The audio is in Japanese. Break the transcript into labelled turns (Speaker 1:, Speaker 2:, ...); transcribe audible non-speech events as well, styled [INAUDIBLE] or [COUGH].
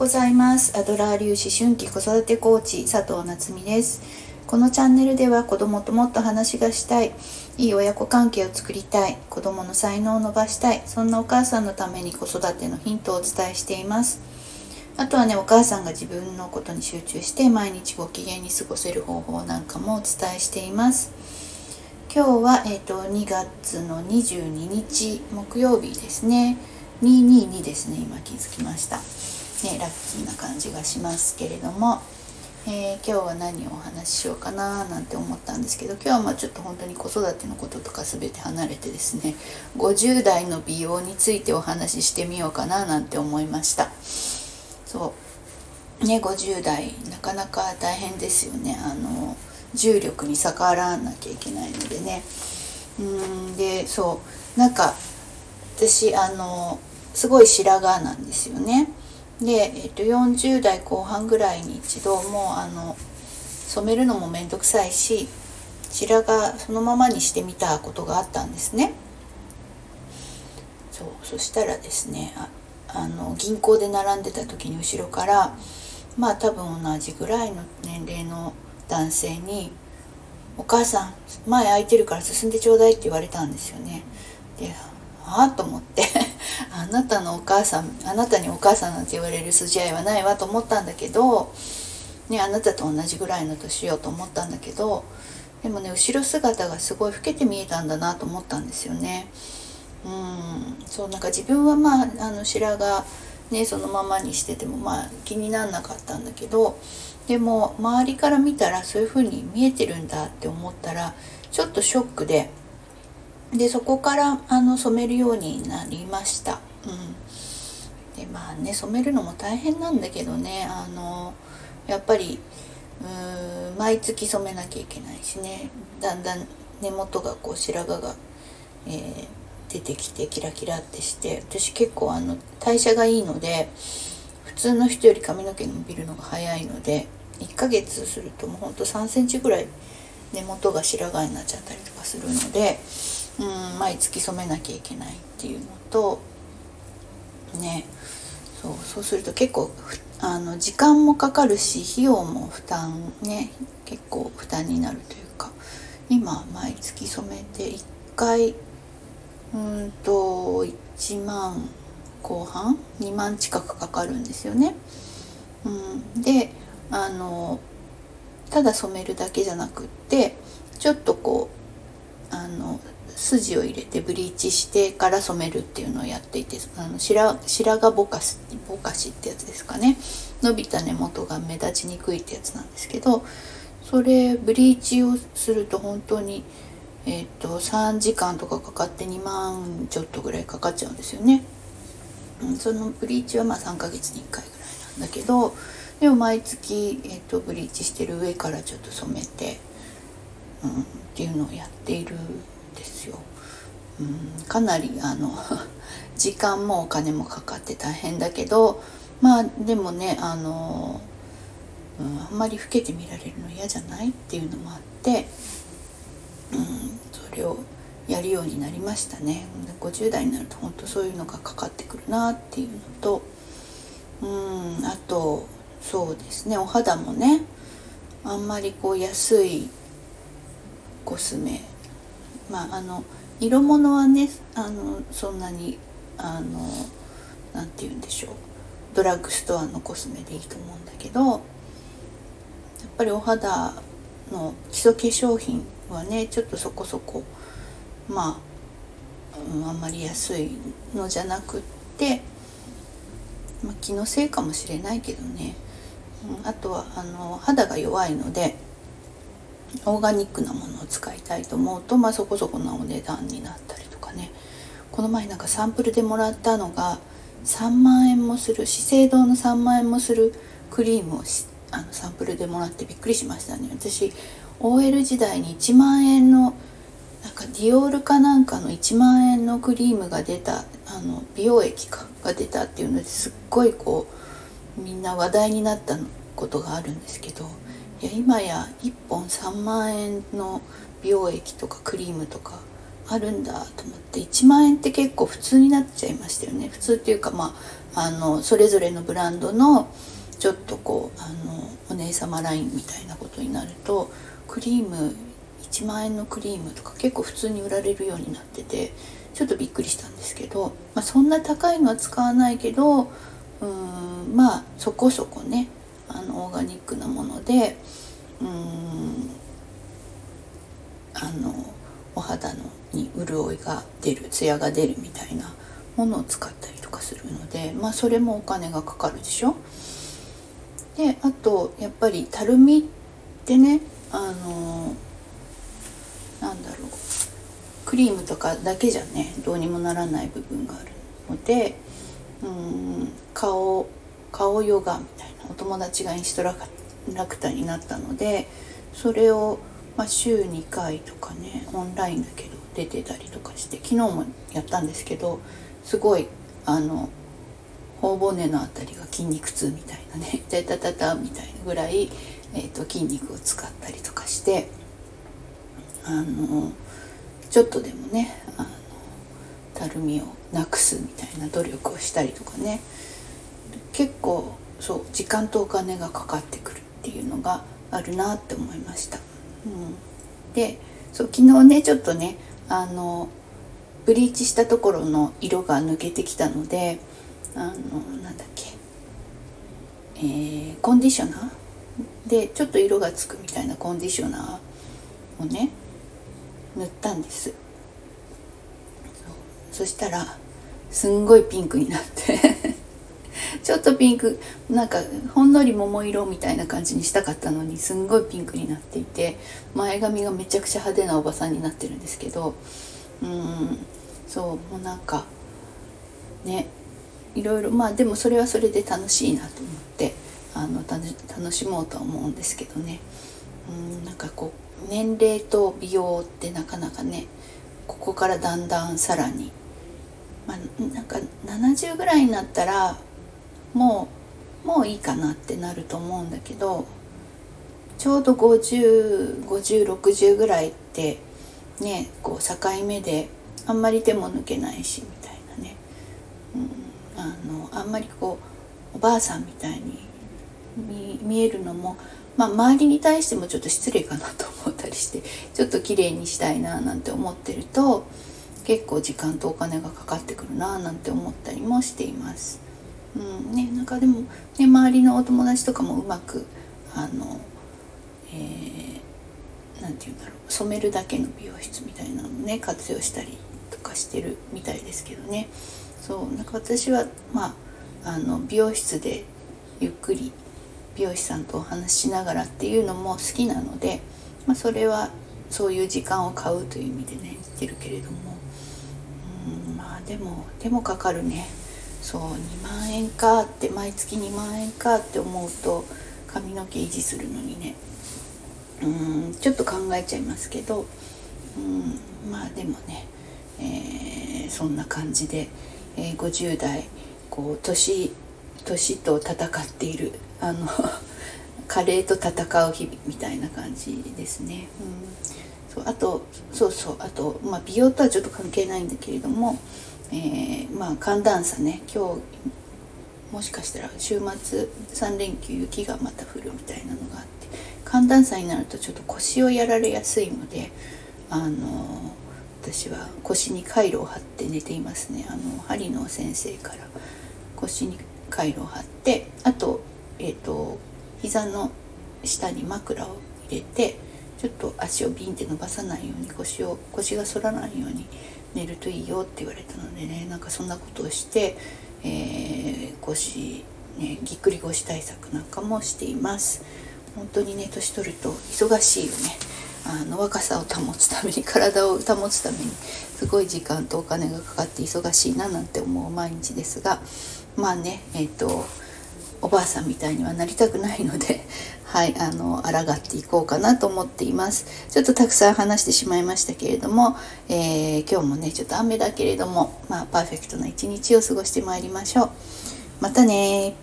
Speaker 1: ございます。アドラー粒子春季子育てコーチ佐藤夏実です。このチャンネルでは子供ともっと話がしたいいい親子関係を作りたい子供の才能を伸ばしたいそんなお母さんのために子育てのヒントをお伝えしています。あとはねお母さんが自分のことに集中して毎日ご機嫌に過ごせる方法なんかもお伝えしています。今日は、えーと、2月の22日木曜日ですね。222ですね今気づきました。ねラッキーな感じがしますけれども、えー、今日は何をお話ししようかななんて思ったんですけど今日はまあちょっと本当に子育てのこととか全て離れてですね50代の美容についてお話ししてみようかななんて思いました。そう。ね50代なかなか大変ですよね。あの重力に逆らわなきゃいけないのでね。うんでそう。なんか私あのすごい白髪なんですよね。で、えっと、40代後半ぐらいに一度もうあの染めるのも面倒くさいし白髪そのままにしてみたことがあったんですねそうそしたらですねああの銀行で並んでた時に後ろからまあ多分同じぐらいの年齢の男性に「お母さん前空いてるから進んでちょうだい」って言われたんですよね。でああと思ってなたのお母さんあなたにお母さんなんて言われる筋合いはないわと思ったんだけど、ね、あなたと同じぐらいの年よと思ったんだけどでもね後ろ姿がすごい老けて見えたんだなと思ったんですよね。うんそうなんか自分はまああの白髪ねそのままにしててもまあ気になんなかったんだけどでも周りから見たらそういう風に見えてるんだって思ったらちょっとショックででそこからあの染めるようになりました。うん、でまあね染めるのも大変なんだけどねあのやっぱりうーん毎月染めなきゃいけないしねだんだん根元がこう白髪が、えー、出てきてキラキラってして私結構あの代謝がいいので普通の人より髪の毛伸びるのが早いので1ヶ月するともうほんと3センチぐらい根元が白髪になっちゃったりとかするのでうん毎月染めなきゃいけないっていうのとね。そうそうすると結構あの時間もかかるし費用も負担ね結構負担になるというか。今毎月染めて1回うんと1万後半2万近くかかるんですよね。うん、であのただ染めるだけじゃなくってちょっとこう筋を入れてブリーチしてから染めるっていうのをやっていてあの白白髪ぼかしぼかしってやつですかね伸びた根元が目立ちにくいってやつなんですけどそれブリーチをすると本当にえっ、ー、と3時間とかかかって2万ちょっとぐらいかかっちゃうんですよね。うん、そのブリーチはまあ3ヶ月に1回ぐらいなんだけどでも毎月、えーと、ブリーチしてる上からちょっと染めて、うん、っていうのをやっているですよ。うん、かなりあの [LAUGHS] 時間もお金もかかって大変だけどまあでもねあの、うん、あんまり老けて見られるの嫌じゃないっていうのもあって、うん、それをやるようになりましたね50代になると本当そういうのがかかってくるなっていうのとうんあとそうですねお肌もねあんまりこう安いコスメまああの色物はねあのそんなにあの何て言うんでしょう。ドラッグストアのコスメでいいと思うんだけどやっぱりお肌の基礎化粧品はねちょっとそこそこまあ、うん、あんまり安いのじゃなくって、まあ、気のせいかもしれないけどね。うんあとはあの肌が弱いのでオーガニックなものを使いたいと思うと、まあ、そこそこなお値段になったりとかね。この前なんかサンプルでもらったのが3万円もする資生堂の3万円もするクリームをあのサンプルでもらってびっくりしましたね。私 OL 時代に1万円のなんかディオールかなんかの1万円のクリームが出たあの美容液かが出たっていうのですっごいこうみんな話題になったことがあるんですけどいや今や1本3万円の美容液とかクリームとかあるんだと思って1万円って結構普通になっちゃいましたよね。普通っていうかまああのそれぞれのブランドのちょっとこうあのお姉様ラインみたいなことになるとクリーム1万円のクリームとか結構普通に売られるようになっててちょっとびっくりしたんですけど、まあ、そんな高いのは使わないけどうーんまあそこそこねのオーガニックなものでうんあのお肌のに潤いが出るツヤが出るみたいなものを使ったりとかするのでまあそれもお金がかかるでしょ？であとやっぱりたるみってねあのなんだろうクリームとかだけじゃねどうにもならない部分があるのでうん顔顔ヨガみたいなお友達がインストラクターになったのでそれを、まあ、週2回とかねオンラインだけど出てたりとかして昨日もやったんですけどすごいあの頬骨の辺りが筋肉痛みたいなね「[LAUGHS] タタタタ」みたいなぐらい、えーと、筋肉を使ったりとかしてあのちょっとでもねあのたるみをなくすみたいな努力をしたりとかね。結構そう時間とお金がかかってくるっていうのがあるなって思いました。うん、でそう昨日ねちょっとねあのブリーチしたところの色が抜けてきたのであのなんだっけ、えー、コンディショナー？でちょっと色がつくみたいなコンディショナーをね塗ったんです。そしたらすんごいピンクになって。ちょっとピンクなんかほんのり桃色みたいな感じにしたかったのにすんごいピンクになっていて前髪がめちゃくちゃ派手なおばさんになってるんですけどうんそうもうなんかねいろいろまあでもそれはそれで楽しいなと思ってあの楽しもうとは思うんですけどね。うんなんかこう年齢と美容ってなかなかねここからだんだんさらにまあなんか70ぐらいになったらもうもういいかなってなると思うんだけどちょうど505060ぐらいってねこう境目であんまり手も抜けないしみたいなね、うん、あのあんまりこうおばあさんみたいに見えるのも、まあ、周りに対してもちょっと失礼かなと思ったりしてちょっと綺麗にしたいななんて思ってると結構時間とお金がかかってくるななんて思ったりもしています。うんね、なんかでも、ね、周りのお友達とかもうまくあの、えー、なんて言うんだろう染めるだけの美容室みたいなのね活用したりとかしてるみたいですけどね。そうなんか私はまああの美容室でゆっくり美容師さんとお話ししながらっていうのも好きなので、まあ、それはそういう時間を買うという意味でね言ってるけれども。うんまあでもでもかかるね。そう2万円かって毎月2万円かって思うと髪の毛維持するのにねうんちょっと考えちゃいますけどうんまあでもね、えー、そんな感じで、えー、50代こう年年と戦っているあの [LAUGHS] 加齢と戦う日々みたいな感じですね。うん、そうあとそうそうあと、まあ、美容とはちょっと関係ないんだけれども、えー、まあ寒暖差ね。今日もしかしたら週末3連休雪がまた降るみたいなのがあって寒暖差になるとちょっと腰をやられやすいのであの私は腰にカイロを貼って寝ていますね。あの針の先生から腰にカイロを貼ってあとえっ、ー、と膝の下に枕を入れてちょっと足をビンって伸ばさないように腰を腰が反らないように寝るといいよって言われたのでねなんかそんなことをして、えー、腰、ね、ぎっくり腰対策なんかもしています。本当にね年取ると忙しいよね。あの若さを保つために体を保つためにすごい時間とお金がかかって忙しいななんて思う毎日ですがまあねえっ、ー、とおばあさんみたいにはなりたくないのではいあの抗っていこうかなと思っています。ちょっとたくさん話してしまいましたけれども、えー、今日もねちょっと雨だけれどもまあパーフェクトな一日を過ごしてまいりましょう。またね